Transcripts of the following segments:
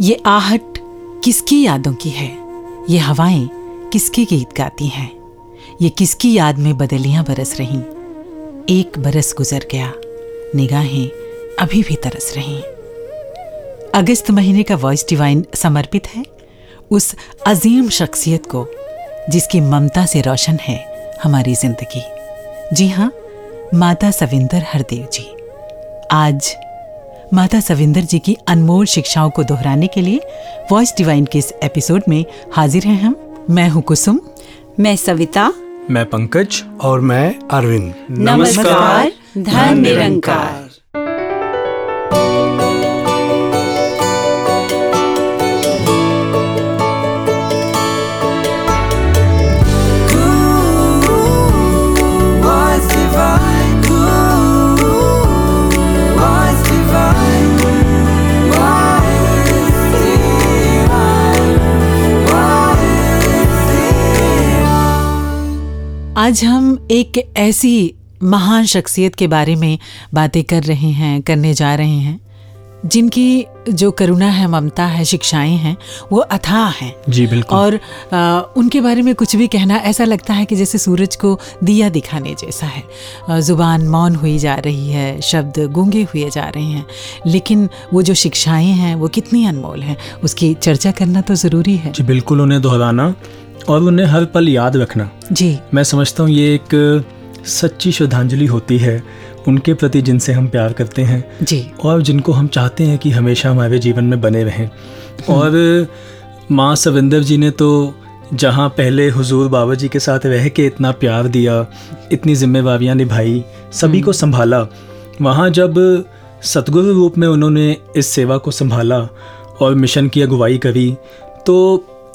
ये आहट किसकी यादों की है? ये हवाएँ किसके गीत गाती हैं? ये किसकी याद में बदलियाँ बरस रहीं? एक बरस गुजर गया, निगाहें अभी भी तरस रहीं। अगस्त महीने का वॉइस डिवाइन समर्पित है उस अजीम शख्सियत को, जिसकी ममता से रोशन है हमारी ज़िंदगी। जी हाँ माता सविंदर हरदेव जी, आज माता सविंदर जी की अनमोल शिक्षाओं को दोहराने के लिए वॉइस डिवाइन के इस एपिसोड में हाजिर हैं हम। मैं हूँ कुसुम। मैं सविता। मैं पंकज। और मैं अरविंद। नमस्कार। धन निरंकार आज हम एक ऐसी महान शख्सियत के बारे में बातें कर रहे हैं करने जा रहे हैं जिनकी जो करुणा है ममता है शिक्षाएँ हैं वो अथाह हैं। जी बिल्कुल। और आ, उनके बारे में कुछ भी कहना ऐसा लगता है कि जैसे सूरज को दिया दिखाने जैसा है। ज़ुबान मौन हुई जा रही है शब्द गूँगे हुए जा रहे हैं लेकिन वो जो शिक्षाएँ हैं वो कितनी अनमोल हैं उसकी चर्चा करना तो ज़रूरी है। जी बिल्कुल उन्हें दोहराना। और उन्हें हर पल याद रखना। जी। मैं समझता हूँ ये एक सच्ची श्रद्धांजलि होती है उनके प्रति जिनसे हम प्यार करते हैं जी। और जिनको हम चाहते हैं कि हमेशा हमारे जीवन में बने रहें। और माँ सविंदर जी ने तो जहाँ पहले हुजूर बाबा जी के साथ रह के इतना प्यार दिया इतनी जिम्मेवारियाँ निभाई सभी को संभाला वहाँ जब सतगुरु रूप में उन्होंने इस सेवा को संभाला और मिशन की अगुवाई करी तो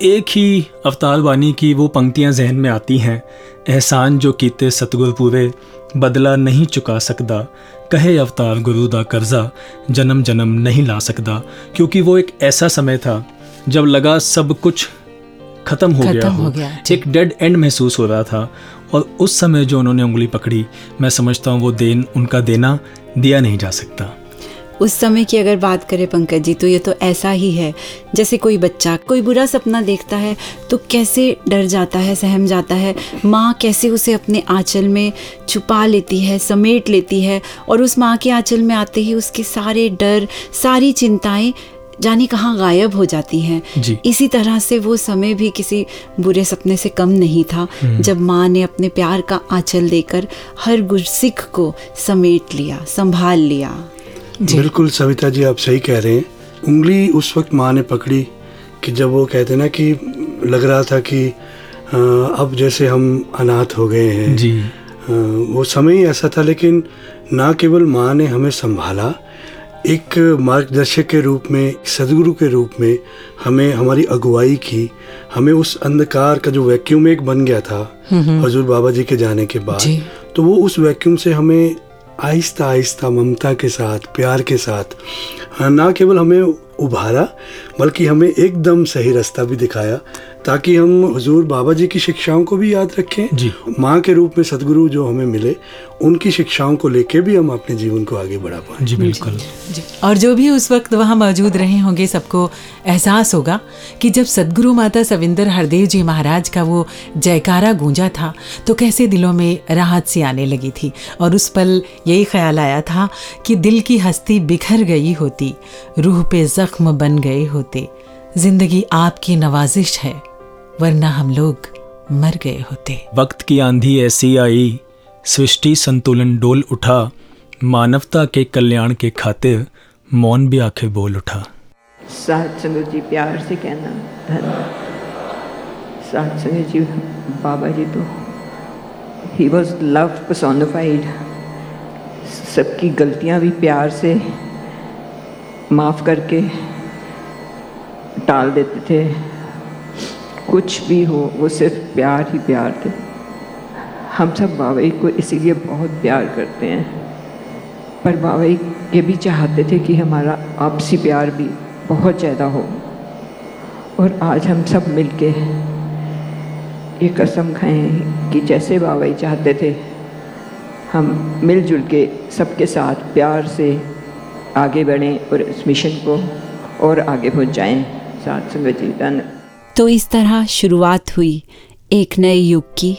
एक ही अवतार वाणी की वो पंक्तियाँ जहन में आती हैं। एहसान जो कीते सतगुर पूरे बदला नहीं चुका सकता कहे अवतार गुरु दा कर्जा जन्म जन्म नहीं ला सकता क्योंकि वो एक ऐसा समय था जब लगा सब कुछ खत्म हो गया हो हो। गया, एक डेड एंड महसूस हो रहा था। और उस समय जो उन्होंने उंगली पकड़ी मैं समझता हूँ वो देन उनका देना दिया नहीं जा सकता। उस समय की अगर बात करें पंकज जी तो ये तो ऐसा ही है। जैसे कोई बच्चा कोई बुरा सपना देखता है तो कैसे डर जाता है सहम जाता है? माँ कैसे उसे अपने आंचल में छुपा लेती है समेट लेती है और उस माँ के आंचल में आते ही उसके सारे डर सारी चिंताएँ जाने कहाँ गायब हो जाती हैं। इसी तरह से वो समय भी किसी बुरे सपने से कम नहीं था। जब माँ ने अपने प्यार का आंचल देकर हर गुरसिख को समेट लिया संभाल लिया। बिल्कुल सविता जी आप सही कह रहे हैं। उंगली उस वक्त माँ ने पकड़ी कि जब वो कहते ना कि लग रहा था कि अब जैसे हम अनाथ हो गए हैं। जी। वो समय ही ऐसा था लेकिन ना केवल माँ ने हमें संभाला एक मार्गदर्शक के रूप में सदगुरु के रूप में हमें हमारी अगुवाई की। हमें उस अंधकार का जो वैक्यूम एक बन गया था हजूर बाबा जी के जाने के बाद। तो वो उस वैक्यूम से हमें आहिस्ता आहिस्ता ममता के साथ प्यार के साथ हाँ, ना केवल हमें उभारा बल्कि हमें एकदम सही रास्ता भी दिखाया। ताकि हम हुजूर बाबा जी की शिक्षाओं को भी याद रखें जी। माँ के रूप में सदगुरु जो हमें मिले उनकी शिक्षाओं को लेके भी हम अपने जीवन को आगे बढ़ा पाए। जी बिल्कुल। जी, जी। और जो भी उस वक्त वहाँ मौजूद रहे होंगे सबको एहसास होगा कि जब सदगुरु माता सविंदर हरदेव जी महाराज का वो जयकारा गूंजा था तो कैसे दिलों में राहत सी आने लगी थी। और उस पल यही ख्याल आया था कि दिल की हस्ती बिखर गई होती रूह पे जख्म बन गए होते। ज़िंदगी आपकी नवाजिश है। वरना हम लोग मर गए होते। वक्त की आंधी ऐसी आई सृष्टि संतुलन डोल उठा मानवता के कल्याण के खातिर मौन भी आखिर बोल उठा। संगत जी प्यार से कहना धन। संगत जी बाबा जी तो। ही वॉज़ लव personified सबकी गलतियाँ भी प्यार से माफ़ करके टाल देते थे। कुछ भी हो, वो सिर्फ़ प्यार ही प्यार थे। हम सब बाबा को इसीलिए बहुत प्यार करते हैं। पर बाबा ये भी चाहते थे कि हमारा आपसी प्यार भी बहुत ज़्यादा हो। और आज हम सब मिलके ये कसम खाएँ कि जैसे बाबा जी चाहते थे, हम मिलजुल के सबके साथ प्यार से आगे बढ़ें और इस मिशन को और आगे पहुँचाएँ। साथ जी धन्यवाद तो इस तरह शुरुआत हुई एक नए युग की,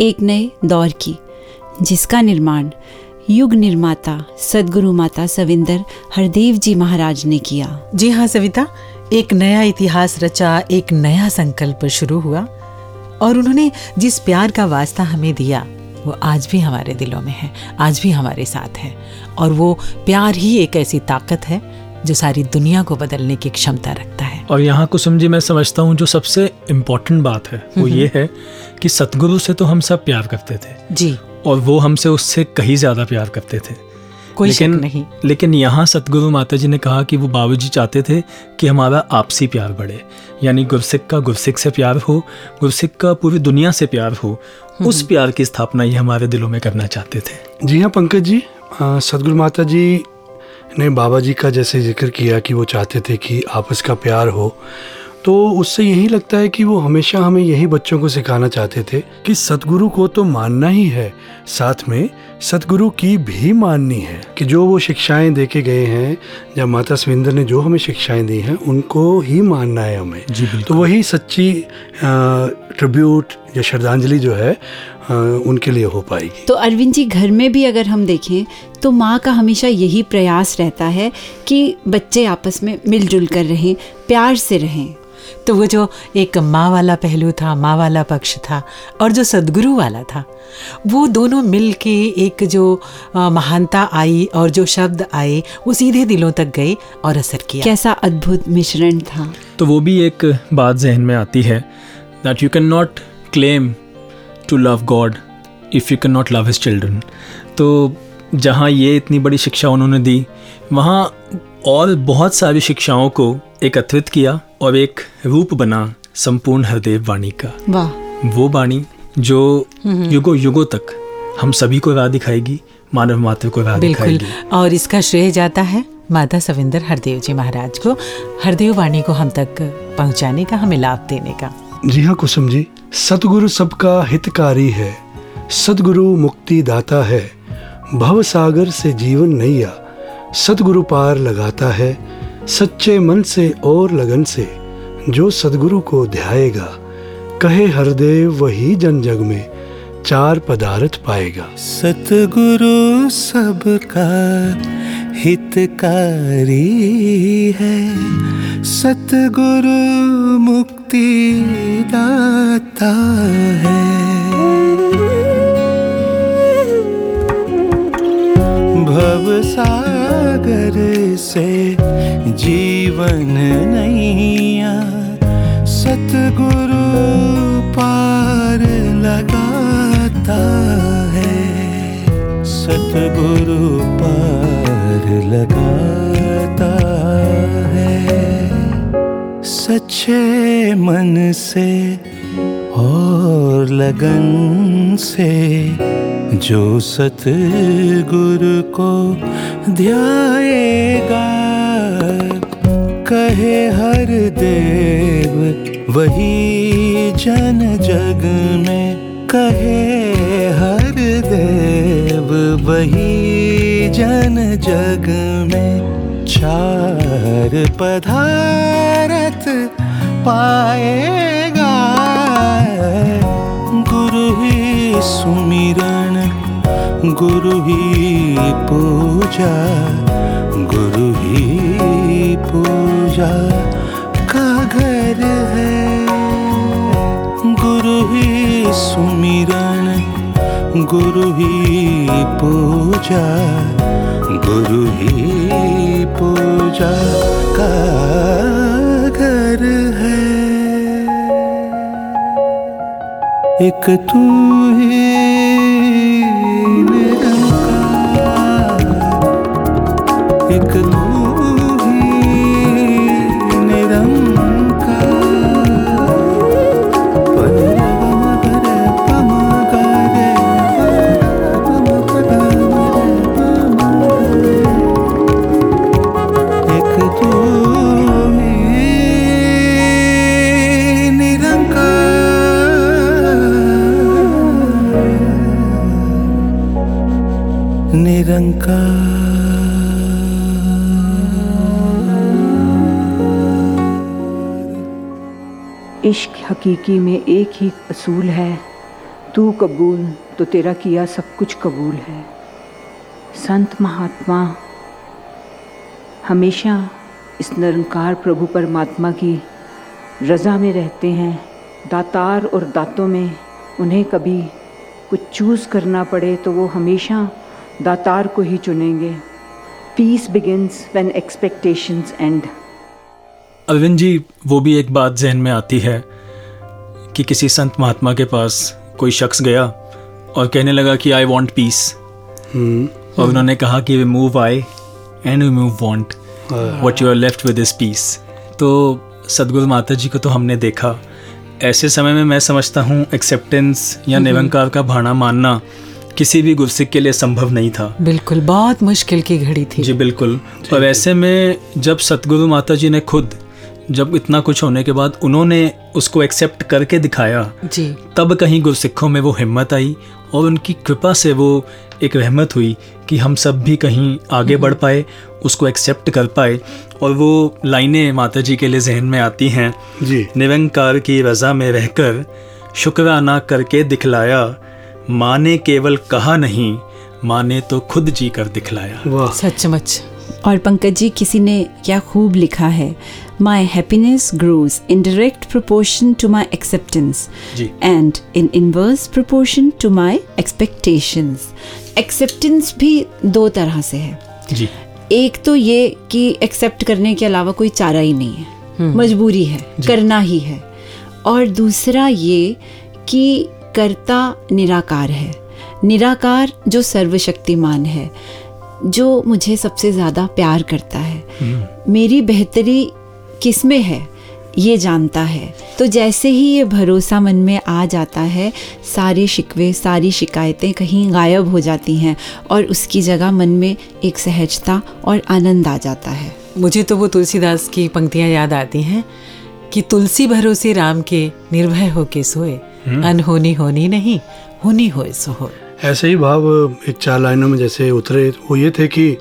एक नए दौर की, जिसका निर्माण युग निर्माता सदगुरु माता सविंदर हरदेव जी महाराज ने किया। जी हाँ सविता, एक नया इतिहास रचा, एक नया संकल्प शुरू हुआ और उन्होंने जिस प्यार का वास्ता हमें दिया, वो आज भी हमारे दिलों में है, आज भी हमारे साथ है और वो प्यार ही एक ऐसी ताकत है जो सारी दुनिया को बदलने की क्षमता रखता है। और यहाँ कुसुम जी मैं समझता हूँ जो सबसे इम्पोर्टेंट बात है वो ये है कि सतगुरु से तो हम सब प्यार करते थे। जी। और वो हमसे उससे कहीं ज़्यादा प्यार करते थे। कोई लेकिन नहीं। लेकिन यहाँ सतगुरु माता जी ने कहा कि वो बाबूजी चाहते थे कि हमारा आपसी प्यार बढ़े। यानी गुरसिख का गुरसिख से प्यार हो गुरसिख का पूरी दुनिया से प्यार हो उस प्यार की स्थापना ये हमारे दिलों में करना चाहते थे। जी हाँ पंकज जी सतगुरु माता जी ने बाबा जी का जैसे ज़िक्र किया कि वो चाहते थे कि आपस का प्यार हो तो उससे यही लगता है कि वो हमेशा हमें यही बच्चों को सिखाना चाहते थे कि सतगुरु को तो मानना ही है साथ में सतगुरु की भी माननी है कि जो वो शिक्षाएँ दे के गए हैं या माता सविंदर ने जो हमें शिक्षाएँ दी हैं उनको ही मानना है हमें। जी, तो वही सच्ची ट्रिब्यूट या श्रद्धांजलि जो है उनके लिए हो पाएगी। तो अरविंद जी घर में भी अगर हम देखें तो माँ का हमेशा यही प्रयास रहता है कि बच्चे आपस में मिलजुल कर रहें प्यार से रहें। तो वो जो एक माँ वाला पहलू था माँ वाला पक्ष था और जो सदगुरु वाला था वो दोनों मिल के एक जो महानता आई और जो शब्द आए वो सीधे दिलों तक गए और असर किया। कैसा अद्भुत मिश्रण था। तो वो भी एक बात जहन में आती है that you cannot claim to love God if you cannot love his children तो जहाँ ये इतनी बड़ी शिक्षा उन्होंने दी वहाँ और बहुत सारी शिक्षाओं को एकत्रित किया और एक रूप बना संपूर्ण हरदेव वाणी का। वाह। वो वाणी जो युगो युगों तक हम सभी को राह दिखाएगी मानव मात्र को राह बिल्कुल। दिखाएगी। और इसका श्रेय जाता है माता सविंदर हरदेव जी महाराज को हरदेव वाणी को हम तक पहुँचाने का हमें लाभ देने का। जी हाँ कुसुम जी। सतगुरु सबका हितकारी है सतगुरु मुक्ति दाता है। भव सागर से जीवन नैया सतगुरु पार लगाता है, सच्चे मन से और लगन से, जो सतगुरु को ध्याएगा। कहे हरदेव, वही जन जग में चार पदार्थ पाएगा। सतगुरु सबका हितकारी है। सतगुरु मुक्ति दाता है। भव सागर से जीवन नैया। सतगुरु पार लगाता है। सतगुरु पार लगाता है सच्चे मन से और लगन से जो सतगुरु को ध्याएगा, कहे हर देव, वही जन जग में कहे हर देव। वही जन जग में चार पधारत पाएगा। गुरु ही सुमिरन गुरु ही पूजा। गुरु ही पूजा गुरु ही पूजा का घर है। एक तू ही हकीकी में एक ही असूल है। तू कबूल तो तेरा किया सब कुछ कबूल है। संत महात्मा, हमेशा इस निरंकार प्रभु परमात्मा की रज़ा में रहते हैं। दातार और दातों में उन्हें कभी कुछ चूज़ करना पड़े तो वो हमेशा दातार को ही चुनेंगे। Peace begins when expectations end Arvind ji, वो भी एक बात जहन में आती है। कि किसी संत महात्मा के पास कोई शख्स गया और कहने लगा कि आई वॉन्ट पीस और उन्होंने कहा कि we move I and remove want what you are left with this peace तो सदगुरु माता जी को तो हमने देखा। ऐसे समय में मैं समझता हूँ एक्सेप्टेंस या निरंकार का भाना मानना किसी भी गुरसिक के लिए संभव नहीं था। बिल्कुल बहुत मुश्किल की घड़ी थी। जी बिल्कुल। और ऐसे में जब सतगुरु माता जी ने खुद जब इतना कुछ होने के बाद उन्होंने उसको एक्सेप्ट करके दिखाया जी। तब कहीं गुरसिखों में वो हिम्मत आई और उनकी कृपा से वो एक रहमत हुई कि हम सब भी कहीं आगे बढ़ पाए उसको एक्सेप्ट कर पाए। और वो लाइनें माता जी के लिए जहन में आती हैं जी। निरंकार की रज़ा में रहकर शुक्राना करके दिखलाया। माँ ने केवल कहा नहीं माँ ने तो खुद जी कर दिखलाया। वाह। सचमुच। और पंकज जी किसी ने क्या खूब लिखा है? My happiness grows in direct proportion to my acceptance. And in inverse proportion to my expectations acceptance भी दो तरह से है। जी एक तो ये कि एक्सेप्ट करने के अलावा कोई चारा ही नहीं है। मजबूरी है करना ही है। और दूसरा ये कि कर्ता निराकार है। निराकार जो सर्वशक्तिमान है जो मुझे सबसे ज़्यादा प्यार करता है। मेरी बेहतरी किसमें है ये जानता है। तो जैसे ही ये भरोसा मन में आ जाता है सारे शिकवे सारी शिकायतें कहीं गायब हो जाती हैं और उसकी जगह मन में एक सहजता और आनंद आ जाता है। मुझे तो वो तुलसीदास की पंक्तियाँ याद आती हैं कि तुलसी भरोसे राम के निर्भय होके सोए। अनहोनी होनी नहीं होनी होए सो हो ऐसे ही भाव एक चार लाइनों में जैसे उतरे वो ये थे कि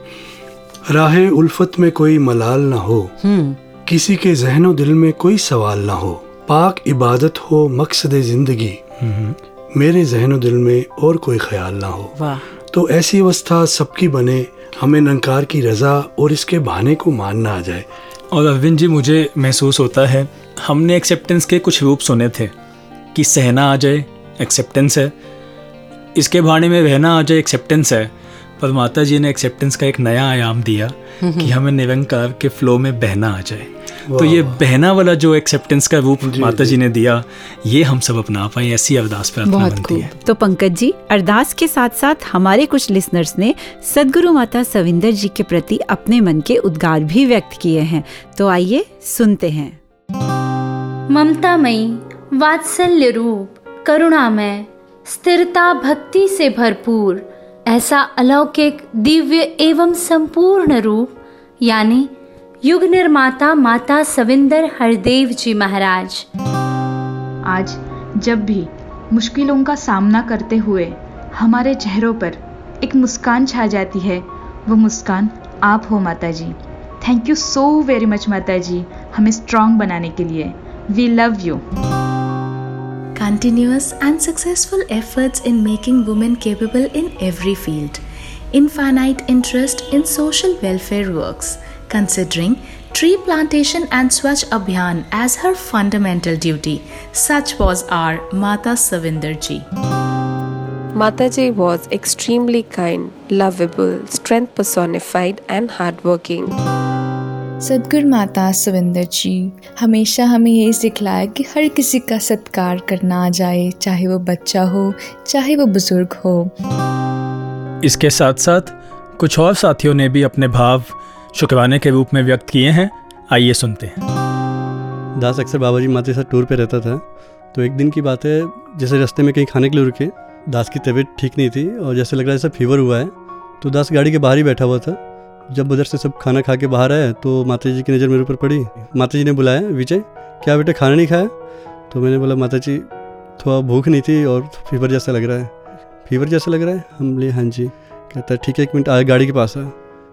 राह उल्फत में कोई मलाल ना हो। हम्म। किसी के जहनो दिल में कोई सवाल ना हो। पाक इबादत हो मकसद ज़िंदगी। मेरे जहनो दिल में और कोई ख्याल ना हो। तो ऐसी अवस्था सबकी बने हमें नंकार की रजा और इसके बहाने को मानना आ जाए। और अरविंद जी मुझे महसूस होता है हमने एक्सेप्टेंस के कुछ रूप सुने थे कि सहना आ जाए एक्सेप्टेंस है। इसके बहाने में रहना आ जाए एक्सेप्टेंस है। पर माता जी ने एक्सेप्टेंस का एक नया आयाम दिया कि हमें निरंकार के फ्लो में बहना आ जाए। तो ये बहना वाला जो एक्सेप्टेंस का रूप माता जी। ने दिया ये हम सब अपना पाए ऐसी अरदास प्रार्थना बनती है। तो पंकज जी अरदास के साथ साथ हमारे कुछ लिसनर्स ने सदगुरु माता सविंदर जी के प्रति अपने मन के उद्गार भी व्यक्त किए हैं। तो आइए सुनते हैं। ममता मई वात्सल्य रूप करुणा करुणामय स्थिरता भक्ति से भरपूर। ऐसा अलौकिक, दिव्य एवं संपूर्ण रूप, यानी युग निर्माता माता सविंदर हरदेव जी महाराज। आज जब भी मुश्किलों का सामना करते हुए हमारे चेहरों पर एक मुस्कान छा जाती है, वो मुस्कान आप हो माता जी। Thank you so very much माता जी, हमें स्ट्रांग बनाने के लिए। We love you Continuous and successful efforts in making women capable in every field. Infinite interest in social welfare works, considering tree plantation and Swachh Abhiyan as her fundamental duty. Such was our Mata Savinder ji. Mataji was extremely kind, lovable, strength personified, and hardworking. सदगुरु माता सविंदर जी हमेशा हमें यही सिखलाया कि हर किसी का सत्कार करना आ जाए चाहे वो बच्चा हो चाहे वो बुज़ुर्ग हो। इसके साथ साथ कुछ और साथियों ने भी अपने भाव शुक्राने के रूप में व्यक्त किए हैं। आइए सुनते हैं। दास अक्सर बाबा जी माते साथ टूर पे रहता था। तो एक दिन की बात है जैसे रास्ते में कहीं खाने के लिए रुके दास की तबीयत ठीक नहीं थी और जैसे लग रहा है जैसे फीवर हुआ है तो दास गाड़ी के बाहर ही बैठा हुआ था। जब उधर से सब खाना खा के बाहर आए तो माता जी की नज़र मेरे ऊपर पड़ी। माता जी ने बुलाया, विजय, क्या बेटा खाना नहीं खाया? तो मैंने बोला माता जी थोड़ा भूख नहीं थी और फीवर जैसा लग रहा है। फीवर जैसा लग रहा है? हम बोले हाँ जी। कहता है ठीक है, एक मिनट आया गाड़ी के पास आ।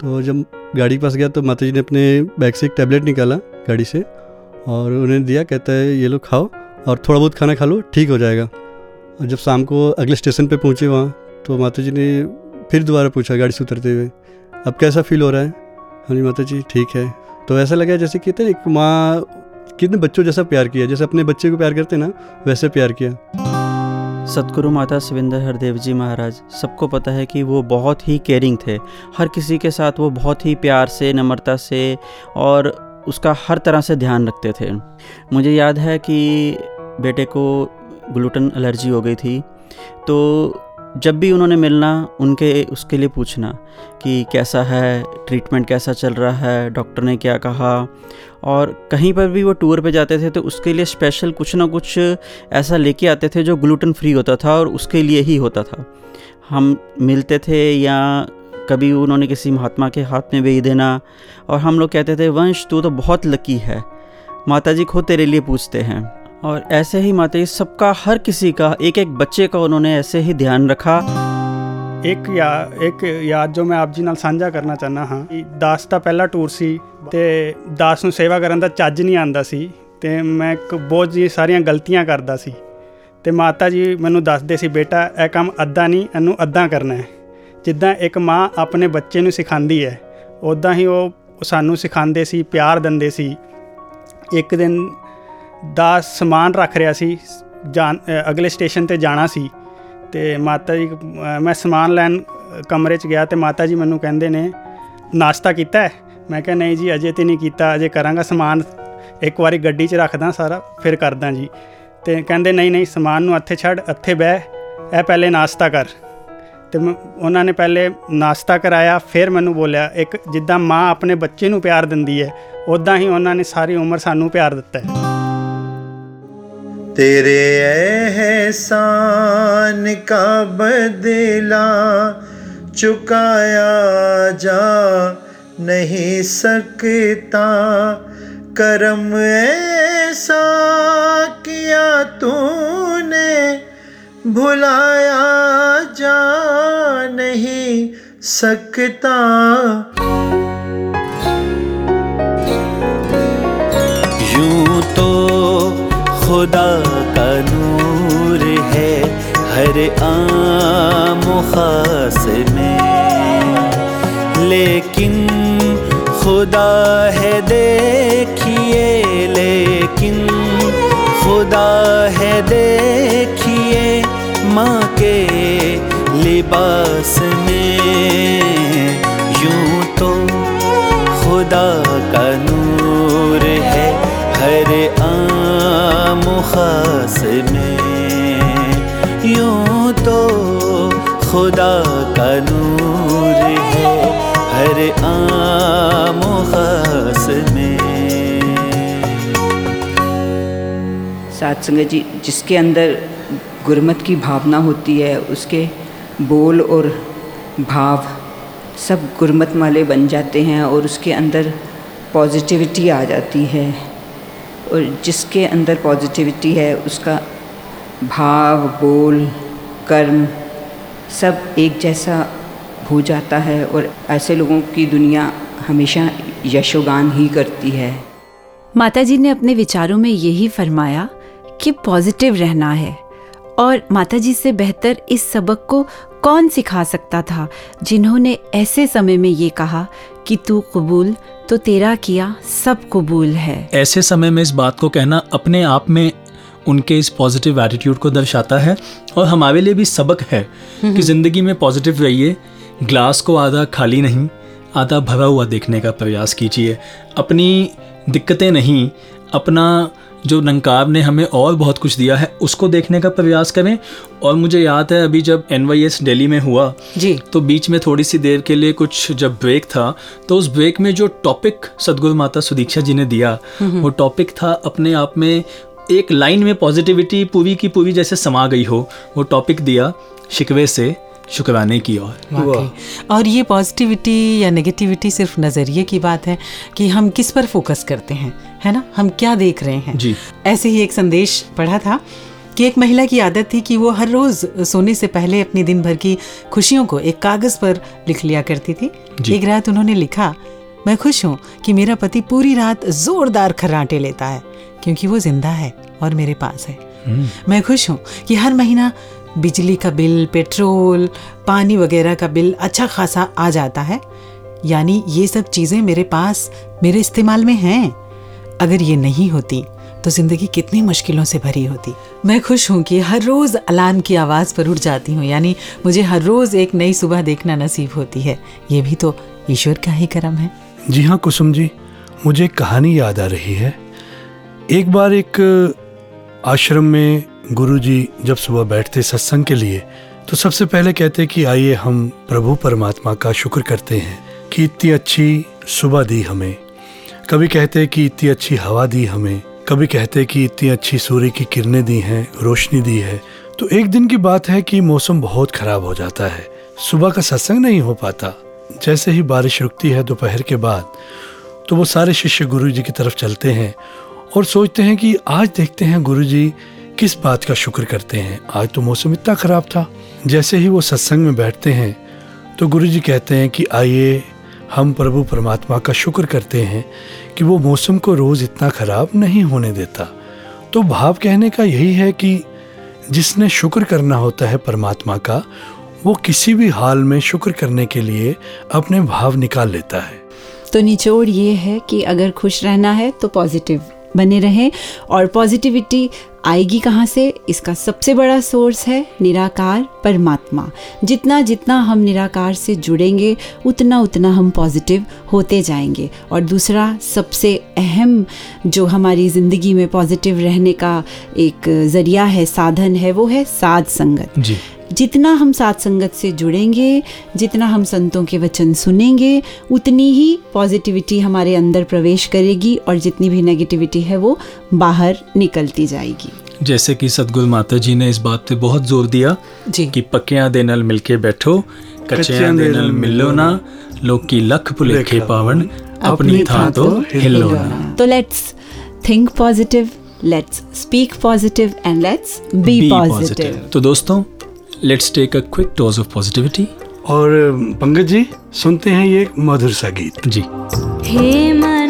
तो जब गाड़ी के पास गया तो माता जी ने अपने बैग से एक टैबलेट निकाला गाड़ी से और उन्हें दिया, कहता है, ये लो, खाओ और थोड़ा बहुत खाना खा लो, ठीक हो जाएगा। और जब शाम को अगले स्टेशन पे पहुँचे वहाँ तो माता जी ने फिर दोबारा पूछा गाड़ी से उतरते हुए अब कैसा फील हो रहा है? हाँ जी माता जी, ठीक है। तो ऐसा लगा जैसे कहते हैं एक माँ, कितने बच्चों जैसा प्यार किया, जैसे अपने बच्चे को प्यार करते ना, वैसे प्यार किया। सतगुरु माता शिविंदर हरदेव जी महाराज, सबको पता है कि वो बहुत ही केयरिंग थे। हर किसी के साथ वो बहुत ही प्यार से, नम्रता से और उसका हर तरह से ध्यान रखते थे। मुझे याद है कि बेटे को ग्लूटन एलर्जी हो गई थी तो जब भी उन्होंने मिलना, उनके, उसके लिए पूछना कि कैसा है ट्रीटमेंट कैसा चल रहा है डॉक्टर ने क्या कहा और कहीं पर भी वो टूर पे जाते थे तो उसके लिए स्पेशल कुछ ना कुछ ऐसा लेके आते थे जो ग्लूटन फ्री होता था और उसके लिए ही होता था। हम मिलते थे या कभी उन्होंने किसी महात्मा के हाथ में भेज देना और हम लोग कहते थे, वंश, तू तो बहुत लकी है। माता जी खुद तेरे लिए पूछते हैं। और ऐसे ही माता जी सबका हर किसी का एक एक बच्चे का उन्होंने ऐसे ही ध्यान रखा ਇੱਕ ਯਾ ਇੱਕ ਯਾਦ ਜੋ ਮੈਂ ਆਪ ਜੀ ਨਾਲ ਸਾਂਝਾ ਕਰਨਾ ਚਾਹਨਾ ਹਾਂ ਕਿ ਦਾਸ ਦਾ ਪਹਿਲਾ ਟੂਰ ਸੀ ਤੇ ਦਾਸ ਨੂੰ ਸੇਵਾ ਕਰਨ ਦਾ ਚੱਜ ਨਹੀਂ ਆਂਦਾ ਸੀ ਤੇ ਮੈਂ ਇੱਕ ਬਹੁਤ ਜੀ ਸਾਰੀਆਂ ਗਲਤੀਆਂ ਕਰਦਾ ਸੀ ਤੇ ਮਾਤਾ ਜੀ ਮੈਨੂੰ ਦੱਸਦੇ ਸੀ ਬੇਟਾ ਇਹ ਕੰਮ ਅੱਧਾ ਨਹੀਂ ਇਹਨੂੰ ਅੱਧਾ ਕਰਨਾ ਹੈ ਜਿੱਦਾਂ ਇੱਕ ਮਾਂ ਆਪਣੇ ਬੱਚੇ ਨੂੰ ਸਿਖਾਉਂਦੀ ਹੈ ਉਦਾਂ ਹੀ ਉਹ ਸਾਨੂੰ ਸਿਖਾਉਂਦੇ ਸੀ ਪਿਆਰ ਦਿੰਦੇ ਸੀ ਇੱਕ ਦਿਨ ਦਾ ਸਮਾਨ ਰੱਖ ਰਿਹਾ ਸੀ ਜਾਣ ਅ, ਅਗਲੇ ਸਟੇਸ਼ਨ ਤੇ ਜਾਣਾ ਸੀ। ਤੇ ਮਾਤਾ ਜੀ ਅ, ਮੈਂ ਸਮਾਨ ਲੈਣ ਅ, ਕਮਰੇ 'ਚ ਗਿਆ ਤੇ ਮਾਤਾ ਜੀ ਮੈਨੂੰ ਕਹਿੰਦੇ ਨੇ ਨਾਸ਼ਤਾ ਕੀਤਾ ਹੈ? ਮੈਂ ਕਿਹਾ ਨਹੀਂ ਜੀ ਅਜੇ ਤੇ ਨਹੀਂ ਕੀਤਾ ਅਜੇ ਕਰਾਂਗਾ ਸਮਾਨ। ਇੱਕ ਵਾਰੀ ਗੱਡੀ 'ਚ ਰੱਖਦਾ ਸਾਰਾ ਫਿਰ ਕਰਦਾ ਜੀ। ਤੇ ਕਹਿੰਦੇ ਨਹੀਂ ਨਹੀਂ ਸਮਾਨ ਨੂੰ ਇੱਥੇ ਛੱਡ ਇੱਥੇ ਬਹਿ ਇਹ ਪਹਿਲੇ ਨਾਸ਼ਤਾ ਕਰ। ਤੇ ਮੈਂ- ਉਹਨਾਂ ਨੇ ਪਹਿਲੇ ਨਾਸ਼ਤਾ ਕਰਾਇਆ ਫਿਰ ਮੈਨੂੰ ਬੋਲਿਆ ਇੱਕ ਜਿੱਦਾਂ ਮਾਂ ਆਪਣੇ ਬੱਚੇ ਨੂੰ ਪਿਆਰ ਦਿੰਦੀ ਹੈ ਉਦਾਂ ਹੀ ਉਹਨਾਂ ਨੇ ਸਾਰੀ ਉਮਰ ਸਾਨੂੰ ਪਿਆਰ ਦਿੱਤਾ ਹੈ। तेरे एहसान का बदला चुकाया जा नहीं सकता। करम ऐसा किया तूने, भुलाया जा नहीं सकता। यूँ तो खुदा का नूर है हर आम खास में। लेकिन खुदा है देखिए, लेकिन खुदा है देखिए माँ के लिबास में। यूँ तो खुदा का नूर खास में यूँ तो खुदा का नूर है हर आम खास में। साथ संगत जी, जिसके अंदर गुरमत की भावना होती है, उसके बोल और भाव सब गुरमत वाले बन जाते हैं और उसके अंदर पॉजिटिविटी आ जाती है। और जिसके अंदर पॉजिटिविटी है, उसका भाव, बोल, कर्म सब एक जैसा हो जाता है और ऐसे लोगों की दुनिया हमेशा यशोगान ही करती है। माता जी ने अपने विचारों में यही फरमाया कि पॉजिटिव रहना है। और माताजी से बेहतर इस सबक को कौन सिखा सकता था जिन्होंने ऐसे समय में ये कहा कि तू कबूल तो तेरा किया सब कबूल है। ऐसे समय में इस बात को कहना अपने आप में उनके इस पॉजिटिव एटीट्यूड को दर्शाता है और हमारे लिए भी सबक है कि ज़िंदगी में पॉजिटिव रहिए ग्लास को आधा खाली नहीं आधा भरा हुआ देखने का प्रयास कीजिए अपनी दिक्कतें नहीं अपना जो नंकार ने हमें और बहुत कुछ दिया है उसको देखने का प्रयास करें। और मुझे याद है अभी जब एनवाईएस दिल्ली में हुआ जी। तो बीच में थोड़ी सी देर के लिए कुछ जब ब्रेक था तो उस ब्रेक में जो टॉपिक सदगुरु माता सुदीक्षा जी ने दिया। वो टॉपिक था अपने आप में एक लाइन में पॉजिटिविटी पूरी की पूरी जैसे समा गई हो वो टॉपिक दिया शिकवे से शुक्राने की ओर। और ये पॉजिटिविटी या नेगेटिविटी सिर्फ़ नज़रिए की बात है कि हम किस पर फोकस करते हैं? है ना? हम क्या देख रहे हैं? जी। ऐसे ही एक संदेश पढ़ा था कि एक महिला की आदत थी कि वो हर रोज़ सोने से पहले अपनी दिन भर की खुशियों को एक कागज़ पर लिख लिया करती थी। एक रात उन्होंने लिखा मैं खुश हूँ कि मेरा पति पूरी रात जोरदार खर्राटे लेता है क्योंकि वो ज़िंदा है और मेरे पास है। मैं खुश हूँ कि हर महीना बिजली का बिल पेट्रोल पानी वगैरह का बिल अच्छा खासा आ जाता है। यानी ये सब चीज़ें मेरे पास मेरे इस्तेमाल में हैं। अगर ये नहीं होती तो ज़िंदगी कितनी मुश्किलों से भरी होती। मैं खुश हूँ कि हर रोज़ अलार्म की आवाज़ पर उठ जाती हूँ, यानी मुझे हर रोज़ एक नई सुबह देखना नसीब होती है। ये भी तो ईश्वर का ही करम है। जी हाँ कुसुम जी, मुझे कहानी याद आ रही है। एक बार एक आश्रम में गुरुजी जब सुबह बैठते सत्संग के लिए तो सबसे पहले कहते कि, आइए हम प्रभु परमात्मा का शुक्र करते हैं कि इतनी अच्छी सुबह दी हमें। कभी कहते कि इतनी अच्छी हवा दी हमें, कभी कहते कि इतनी अच्छी सूर्य की किरणें दी हैं, रोशनी दी है। तो एक दिन की बात है कि मौसम बहुत खराब हो जाता है। सुबह का सत्संग नहीं हो पाता। जैसे ही बारिश रुकती है दोपहर के बाद तो वो सारे शिष्य गुरु जी की तरफ़ चलते हैं और सोचते हैं कि आज देखते हैं गुरु जी किस बात का शुक्र करते हैं। आज तो मौसम इतना खराब था। जैसे ही वो सत्संग में बैठते हैं तो गुरु जी कहते हैं कि आइए हम प्रभु परमात्मा का शुक्र करते हैं कि वो मौसम को रोज़ इतना ख़राब नहीं होने देता। तो भाव कहने का यही है कि जिसने शुक्र करना होता है परमात्मा का, वो किसी भी हाल में शुक्र करने के लिए अपने भाव निकाल लेता है। तो निचोड़ ये है कि अगर खुश रहना है तो पॉजिटिव। बने रहें। और पॉजिटिविटी आएगी कहाँ से? इसका सबसे बड़ा सोर्स है निराकार परमात्मा। जितना जितना हम निराकार से जुड़ेंगे, उतना उतना हम पॉजिटिव होते जाएँगे। और दूसरा सबसे अहम जो हमारी ज़िंदगी में पॉजिटिव रहने का एक ज़रिया है, साधन है, वो है साध संगत। जी। जितना हम साथ संगत से जुड़ेंगे जितना हम संतों के वचन सुनेंगे उतनी ही पॉजिटिविटी हमारे अंदर प्रवेश करेगी और जितनी भी नेगेटिविटी है वो बाहर निकलती जाएगी। जैसे कि सतगुरु माता जी ने इस बात पे बहुत ज़ोर दिया जी। कि पक्कियाँ दे नाल मिलके बैठो कच्चियाँ दे नाल मिलो ना लोग की लख भुलेखे पावन अपनी थां तो हिलो ना। तो let's think positive let's speak positive and let's be positive तो दोस्तों let's take a quick dose of positivity और पंकज जी सुनते हैं ये मधुर सा गीत। जी। हे मना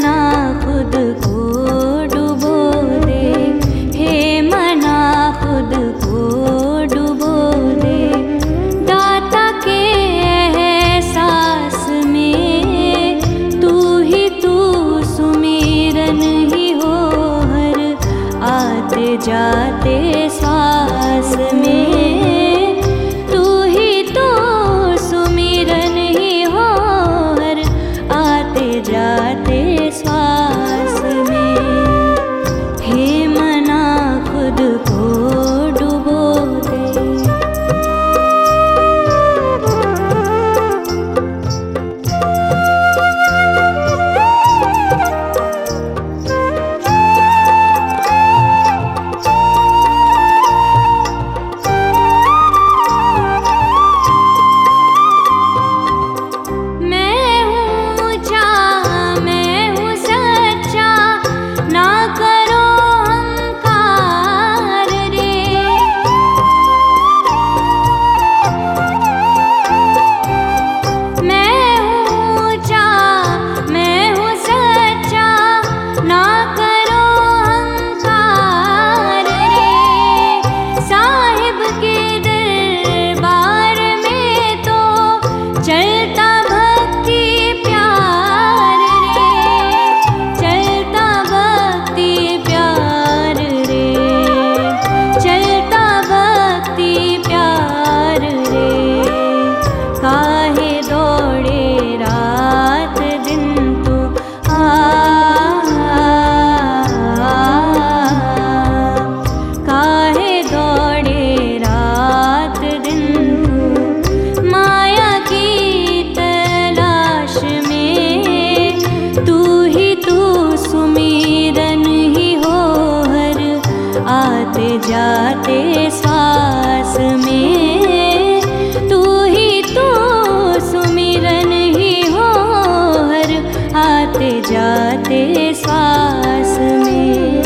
सांस में।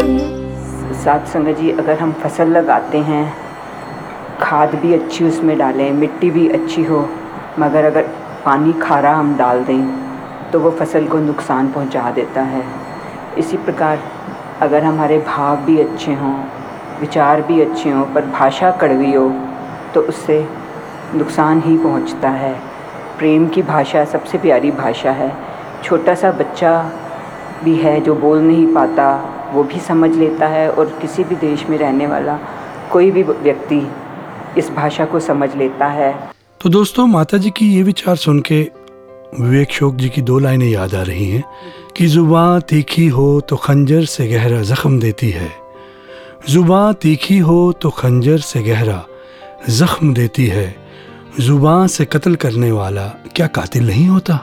साथ संगत जी, अगर हम फ़सल लगाते हैं, खाद भी अच्छी उसमें डालें, मिट्टी भी अच्छी हो, मगर अगर पानी खारा हम डाल दें तो वो फ़सल को नुकसान पहुँचा देता है। इसी प्रकार, अगर हमारे भाव भी अच्छे हों, विचार भी अच्छे हों, पर भाषा कड़वी हो तो उससे नुकसान ही पहुँचता है। प्रेम की भाषा सबसे प्यारी भाषा है। छोटा सा बच्चा भी है जो बोल नहीं पाता वो भी समझ लेता है और किसी भी देश में रहने वाला कोई भी व्यक्ति इस भाषा को समझ लेता है। तो दोस्तों माता जी की ये विचार सुन के विवेक शोक जी की दो लाइनें याद आ रही हैं कि ज़ुबान तीखी हो तो खंजर से गहरा जख्म देती है। ज़ुबान तीखी हो तो खंजर से गहरा जख्म देती है। ज़ुबान से कत्ल करने वाला क्या कातिल नहीं होता?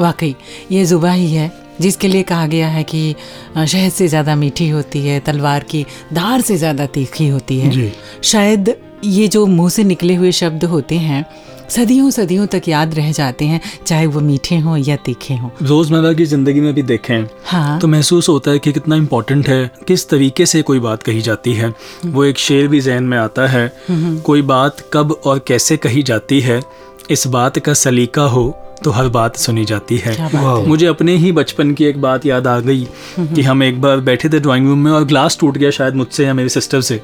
वाकई ये जुबा ही है। जिसके लिए कहा गया है कि शहद से ज़्यादा मीठी होती है तलवार की धार से ज़्यादा तीखी होती है। शायद ये जो मुँह से निकले हुए शब्द होते हैं सदियों सदियों तक याद रह जाते हैं चाहे वो मीठे हों या तीखे हों। रोज़मर्रा की ज़िंदगी में भी देखें हाँ। तो महसूस होता है कि कितना इम्पोर्टेंट है किस तरीके से कोई बात कही जाती है। वो एक शेर भी जहन में आता है कोई बात कब और कैसे कही जाती है इस बात का सलीका हो तो हर बात सुनी जाती है। है। मुझे अपने ही बचपन की एक बात याद आ गई कि हम एक बार बैठे थे ड्राइंग रूम में और ग्लास टूट गया शायद मुझसे या मेरी सिस्टर से।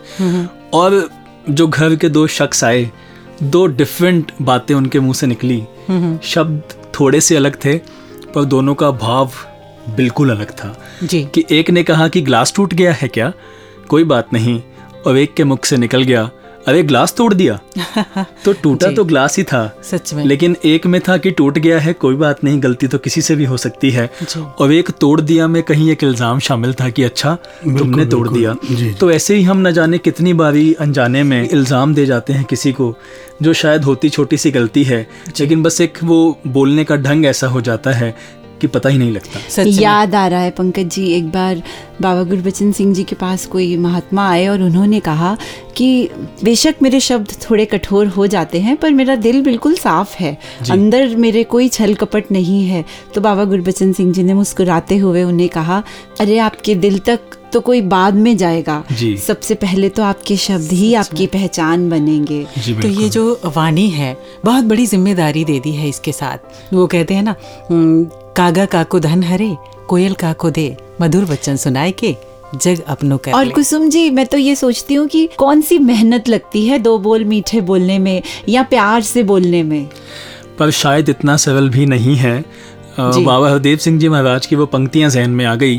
और जो घर के दो शख्स आए दो डिफरेंट बातें उनके मुँह से निकली। शब्द थोड़े से अलग थे पर दोनों का भाव बिल्कुल अलग था। जी। कि एक ने कहा कि ग्लास टूट गया है क्या? कोई बात नहीं। और एक के मुख से निकल गया। अरे ग्लास तोड़ दिया। तो टूटा तो ग्लास ही था। सच में। लेकिन एक में था कि टूट गया है कोई बात नहीं गलती तो किसी से भी हो सकती है। और एक तोड़ दिया में कहीं एक इल्ज़ाम शामिल था कि अच्छा तुमने तोड़ दिया। तो ऐसे ही हम न जाने कितनी बारी अनजाने में इल्ज़ाम दे जाते हैं किसी को जो शायद होती छोटी सी गलती है। लेकिन बस एक वो बोलने का ढंग ऐसा हो जाता है कि पता ही नहीं लगता। सच याद आ रहा है पंकज जी एक बार बाबा गुरबचन सिंह जी के पास कोई महात्मा आए और उन्होंने कहा कि बेशक मेरे शब्द थोड़े कठोर हो जाते हैं पर मेरा दिल बिल्कुल साफ़ है। अंदर मेरे कोई छल कपट नहीं है। तो बाबा गुरबचन सिंह जी ने मुस्कुराते हुए उन्हें कहा अरे आपके दिल तक तो कोई बाद में जाएगा। सबसे पहले तो आपके शब्द ही आपकी पहचान बनेंगे। तो ये जो वाणी है बहुत बड़ी ज़िम्मेदारी दे दी है इसके साथ। वो कहते हैं ना "हम्म, कागा काको धन हरे कोयल काको दे मधुर बच्चन सुनाए के जग अपनों कर और। कुसुम जी मैं तो ये सोचती हूँ कि कौन सी मेहनत लगती है दो बोल मीठे बोलने में या प्यार से बोलने में पर शायद इतना सरल भी नहीं है। बाबा हरदेव सिंह जी महाराज की वो पंक्तियाँ जहन में आ गई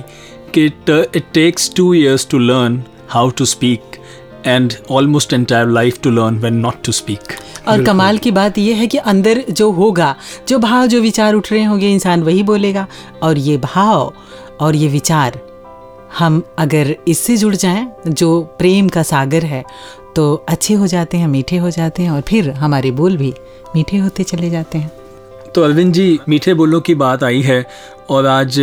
कि it takes two years to learn how to speak and almost entire life to learn when not to speak और कमाल की बात यह है कि अंदर जो होगा जो भाव जो विचार उठ रहे होंगे इंसान वही बोलेगा। और ये भाव और ये विचार हम अगर इससे जुड़ जाएँ जो प्रेम का सागर है तो अच्छे हो जाते हैं मीठे हो जाते हैं और फिर हमारे बोल भी मीठे होते चले जाते हैं। तो अरविंद जी मीठे बोलों की बात आई है और आज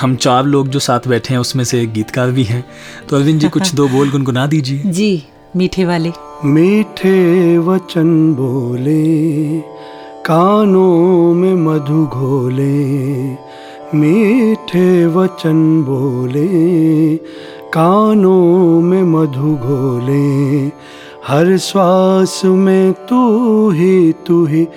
हम चार लोग जो साथ बैठे हैं उसमें से एक गीतकार भी हैं। तो अरविंद जी कुछ दो बोल गुनगुना दीजिए। जी। मीठे वाले। मीठे वचन बोले, कानों में मधु घोले। मीठे वचन बोले, कानों में मधु घोले। हर श्वास में तू ही तू ही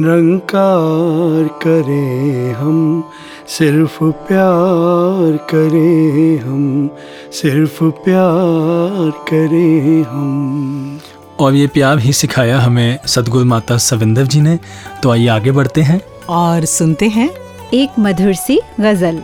निरंकार करें हम सिर्फ़ प्यार करें हम सिर्फ़ प्यार करें हम। और ये प्यार ही सिखाया हमें सदगुरु माता सविंदर जी ने। तो आइए आगे बढ़ते हैं। और सुनते हैं एक मधुर सी गज़ल।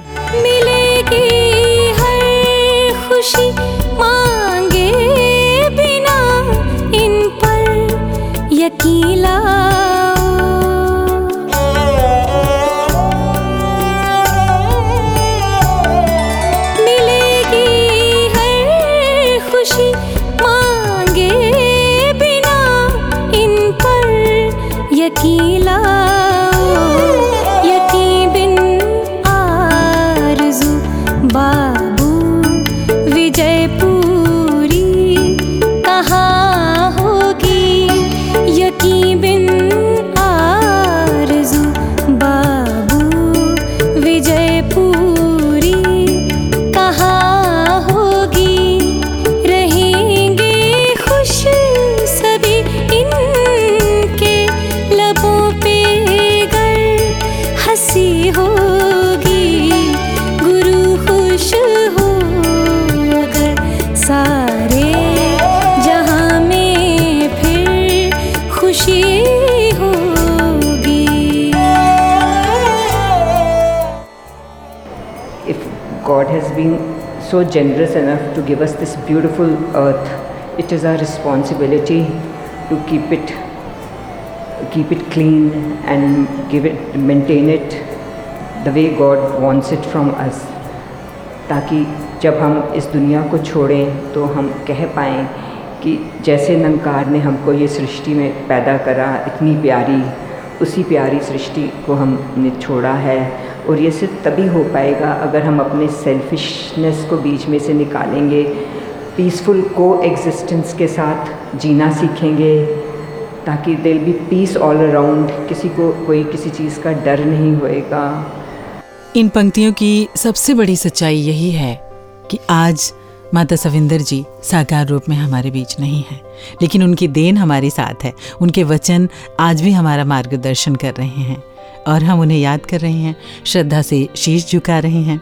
So generous enough to give us this beautiful earth. It is our responsibility to keep it keep it clean and give it maintain it the way God wants it from us ताकि जब हम इस दुनिया को छोड़ें तो हम कह पाएँ कि जैसे नंकार ने हमको ये सृष्टि में पैदा करा इतनी प्यारी उसी प्यारी सृष्टि को हमने छोड़ा है और ये सिर्फ़ तभी हो पाएगा अगर हम अपने सेल्फिशनेस को बीच में से निकालेंगे पीसफुल को एग्जिस्टेंस के साथ जीना सीखेंगे, ताकि दिल बी पीस ऑल अराउंड किसी को कोई किसी चीज़ का डर नहीं होएगा। इन पंक्तियों की सबसे बड़ी सच्चाई यही है कि आज माता सविंदर जी साकार रूप में हमारे बीच नहीं है, लेकिन उनकी देन हमारे साथ है। उनके वचन आज भी हमारा मार्गदर्शन कर रहे हैं। और हम उन्हें याद कर रहे हैं श्रद्धा से शीश झुका रहे हैं।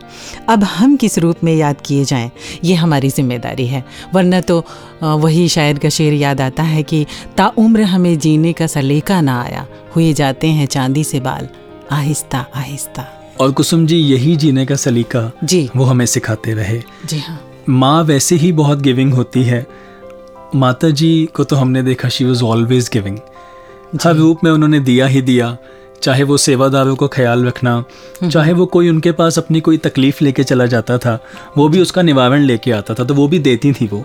अब हम किस रूप में याद किए जाएँ ये हमारी ज़िम्मेदारी है। वरना तो वही शायर का शेर याद आता है कि ताउम्र हमें जीने का सलीका ना आया। हुए जाते हैं चांदी से बाल। आहिस्ता आहिस्ता। और कुसुम जी यही जीने का सलीका जी। वो हमें सिखाते रहे। जी हाँ। माँ वैसे ही बहुत गिविंग होती है। माता जी को तो हमने देखा शी वॉज़ ऑलवेज गिविंग हर रूप में उन्होंने दिया ही दिया। चाहे वो सेवादारों को ख्याल रखना चाहे वो कोई उनके पास अपनी कोई तकलीफ़ लेके चला जाता था वो भी उसका निवारण लेके आता था तो वो भी देती थी वो।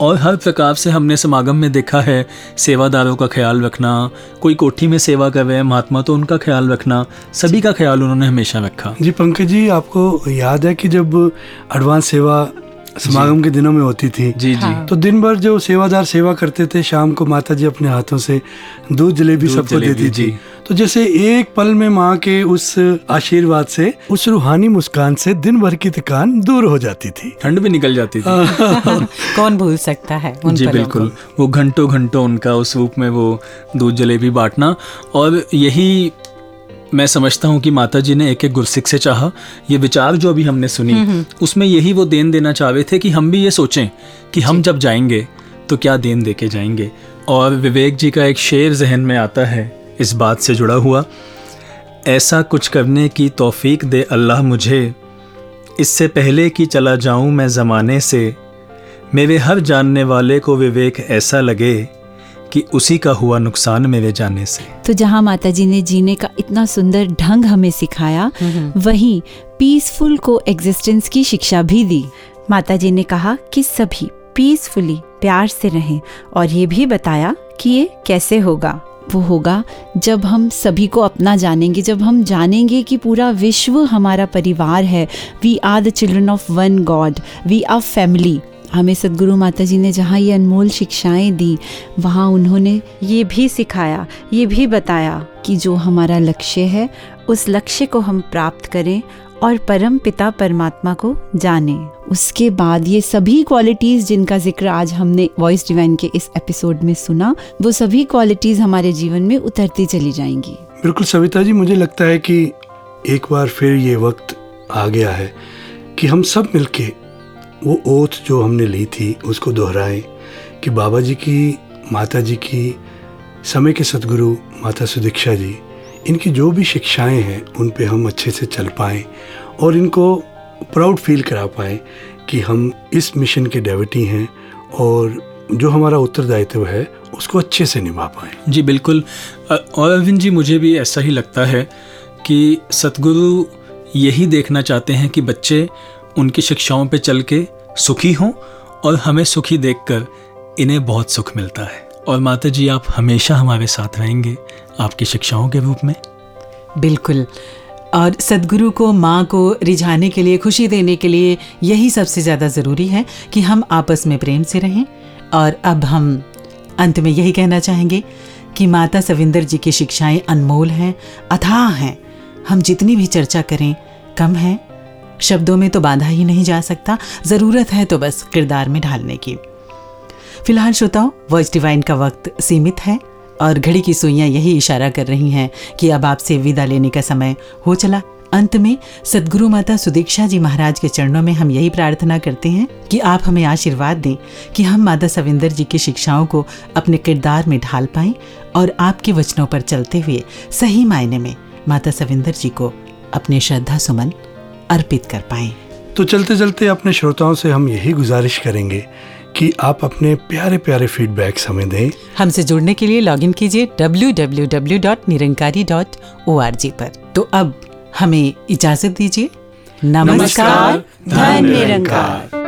और हर प्रकार से हमने समागम में देखा है सेवादारों का ख्याल रखना कोई कोठी में सेवा कर रहे हैं महात्मा तो उनका ख्याल रखना सभी का ख्याल उन्होंने हमेशा रखा। जी पंकज जी आपको याद है कि जब एडवांस सेवा समागम के दिनों में होती थी। जी जी। तो दिन भर जो सेवादार सेवा करते थे शाम को माता जी अपने हाथों से दूध जलेबी सबको देती थी। जी। तो जैसे एक पल में माँ के उस आशीर्वाद से उस रूहानी मुस्कान से दिन भर की थकान दूर हो जाती थी। ठंड भी निकल जाती थी। कौन भूल सकता है उन जी बिल्कुल। वो घंटों घंटों उनका उस रूप में वो दूध जलेबी बांटना और यही मैं समझता हूँ कि माता जी ने एक एक गुरसिक से चाहा। ये विचार जो अभी हमने सुनी हम्म, हम्म। उसमें यही वो देन देना चाह थे कि हम भी ये सोचें कि हम जब जाएँगे तो क्या देन दे के जाएँगे? और विवेक जी का एक शेर जहन में आता है इस बात से जुड़ा हुआ ऐसा कुछ करने की तौफीक दे अल्लाह मुझे। इससे पहले कि चला जाऊँ मैं ज़माने से मेरे हर जानने वाले को विवेक ऐसा लगे। कि उसी का हुआ नुकसान मेरे जाने से। तो जहाँ माता जी ने जीने का इतना सुंदर ढंग हमें सिखाया वहीं पीसफुल को एग्जिस्टेंस की शिक्षा भी दी। माता जी ने कहा कि सभी पीसफुली प्यार से रहें और ये भी बताया कि ये कैसे होगा। वो होगा जब हम सभी को अपना जानेंगे जब हम जानेंगे कि पूरा विश्व हमारा परिवार है we are the children of one God we are family हमें सदगुरु माता जी ने जहाँ ये अनमोल शिक्षाएँ दी, वहाँ उन्होंने ये भी सिखाया, ये भी बताया कि जो हमारा लक्ष्य है, उस लक्ष्य को हम प्राप्त करें और परम पिता परमात्मा को जाने। उसके बाद ये सभी क्वालिटीज़ जिनका ज़िक्र आज हमने वॉइस डिवाइन के इस एपिसोड में सुना, वो सभी क्वालिटीज़ हमारे जीवन में उतरती चली जाएँगी। बिल्कुल सविता जी, मुझे लगता है कि एक बार फिर ये वक्त आ गया है कि हम सब मिलके वो ओथ जो हमने ली थी, उसको दोहराएँ कि बाबा जी की माता जी की, समय के सदगुरु, माता सुदीक्षा जी, इनकी जो भी शिक्षाएँ हैं, उन पे हम अच्छे से चल पाएँ और इनको प्राउड फील करा पाएँ कि हम इस मिशन के डेविटी हैं और जो हमारा उत्तरदायित्व है, उसको अच्छे से निभा पाएँ। जी, बिल्कुल। और अरविंद जी, मुझे भी ऐसा ही लगता है कि सतगुरु यही देखना चाहते हैं कि बच्चे उनकी शिक्षाओं पे चल के सुखी हों और हमें सुखी देखकर इन्हें बहुत सुख मिलता है। और माता जी आप हमेशा हमारे साथ रहेंगे आपकी शिक्षाओं के रूप में। बिल्कुल। और सदगुरु को, माँ को रिझाने के लिए, खुशी देने के लिए यही सबसे ज़्यादा ज़रूरी है कि हम आपस में प्रेम से रहें। और अब हम अंत में यही कहना चाहेंगे कि माता सविंदर जी की शिक्षाएँ अनमोल हैं, अथाह हैं। हम जितनी भी चर्चा करें, कम है। शब्दों में तो बांधा ही नहीं जा सकता। ज़रूरत है तो बस किरदार में ढालने की। फ़िलहाल श्रोताओं वॉइस डिवाइन का वक्त सीमित है और घड़ी की सुइयाँ यही इशारा कर रही हैं कि अब आपसे विदा लेने का समय हो चला। अंत में, सदगुरु माता सुदीक्षा जी महाराज के चरणों में हम यही प्रार्थना करते हैं कि आप हमें आशीर्वाद दें कि हम माता सविंदर जी की शिक्षाओं को अपने किरदार में ढाल पाएँ और आपके वचनों पर चलते हुए सही मायने में माता सविंदर जी को अपने श्रद्धा सुमन अर्पित कर पाए। तो चलते चलते अपने श्रोताओं से हम यही गुजारिश करेंगे कि आप अपने प्यारे प्यारे फीडबैक्स हमें दें। हमसे जुड़ने के लिए लॉगिन कीजिए www.nirankari.org पर। तो अब हमें इजाज़त दीजिए। नमस्कार धन निरंकार